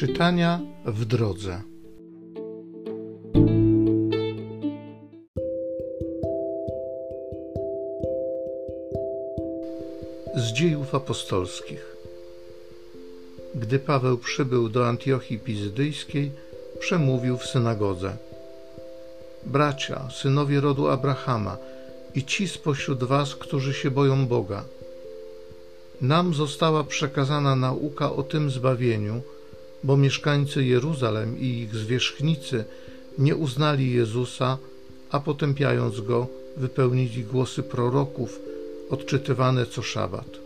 Czytania w drodze. Z dziejów apostolskich. Gdy Paweł przybył do Antiochii Pizydyjskiej, przemówił w synagodze: Bracia, synowie rodu Abrahama i ci spośród was, którzy się boją Boga, nam została przekazana nauka o tym zbawieniu, bo mieszkańcy Jeruzalem i ich zwierzchnicy nie uznali Jezusa, a potępiając go, wypełnili głosy proroków odczytywane co szabat.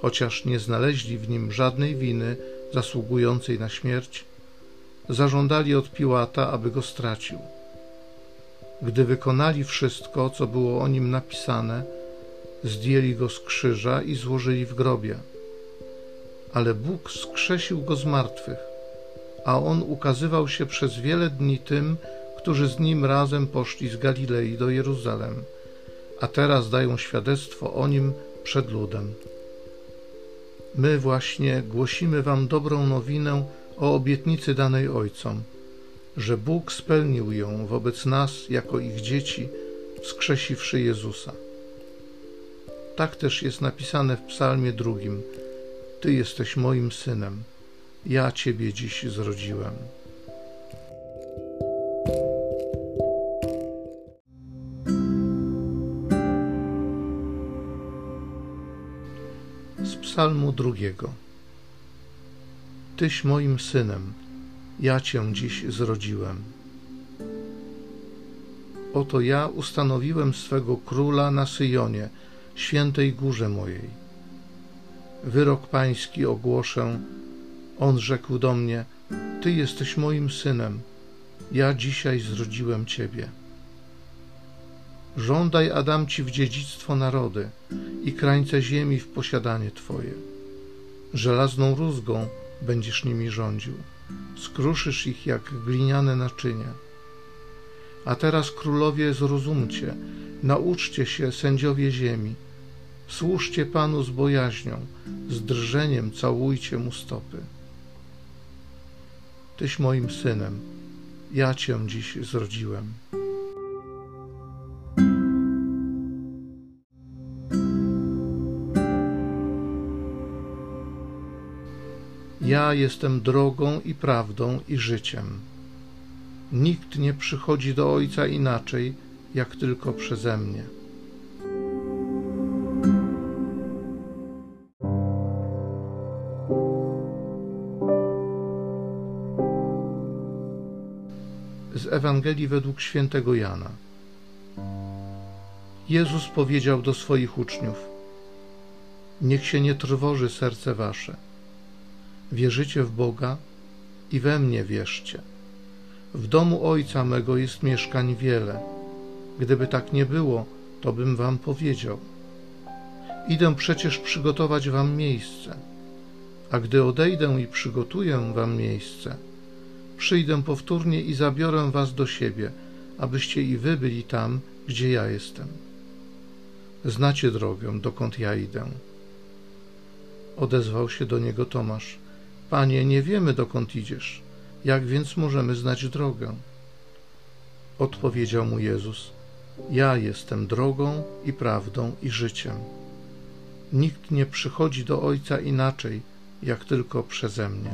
Chociaż nie znaleźli w nim żadnej winy zasługującej na śmierć, zażądali od Piłata, aby go stracił. Gdy wykonali wszystko, co było o nim napisane, zdjęli go z krzyża i złożyli w grobie. Ale Bóg skrzesił go z martwych, a on ukazywał się przez wiele dni tym, którzy z nim razem poszli z Galilei do Jeruzalem, a teraz dają świadectwo o nim przed ludem. My właśnie głosimy Wam dobrą nowinę o obietnicy danej Ojcom, że Bóg spełnił ją wobec nas jako ich dzieci, wskrzesiwszy Jezusa. Tak też jest napisane w Psalmie drugim: Ty jesteś moim synem, ja Ciebie dziś zrodziłem. Z Psalmu drugiego. Tyś moim synem, ja Cię dziś zrodziłem. Oto ja ustanowiłem swego króla na Syjonie, świętej górze mojej. Wyrok pański ogłoszę. On rzekł do mnie: Ty jesteś moim synem, ja dzisiaj zrodziłem Ciebie. Żądaj, Adam ci w dziedzictwo narody i krańce ziemi w posiadanie Twoje. Żelazną rózgą będziesz nimi rządził, skruszysz ich jak gliniane naczynia. A teraz, królowie, zrozumcie, nauczcie się, sędziowie ziemi, Służcie Panu z bojaźnią, z drżeniem całujcie Mu stopy. Tyś moim synem, ja Cię dziś zrodziłem. Ja jestem drogą i prawdą i życiem. Nikt nie przychodzi do Ojca inaczej, jak tylko przeze mnie. Z Ewangelii według świętego Jana. Jezus powiedział do swoich uczniów: Niech się nie trwoży serce wasze. Wierzycie w Boga i we mnie wierzcie. W domu Ojca mego jest mieszkań wiele. Gdyby tak nie było, to bym wam powiedział. Idę przecież przygotować wam miejsce. A gdy odejdę i przygotuję wam miejsce, przyjdę powtórnie i zabiorę was do siebie, abyście i wy byli tam, gdzie ja jestem. Znacie drogę, dokąd ja idę. Odezwał się do niego Tomasz. Panie, nie wiemy, dokąd idziesz. Jak więc możemy znać drogę? Odpowiedział mu Jezus: Ja jestem drogą i prawdą i życiem. Nikt nie przychodzi do Ojca inaczej, jak tylko przeze mnie.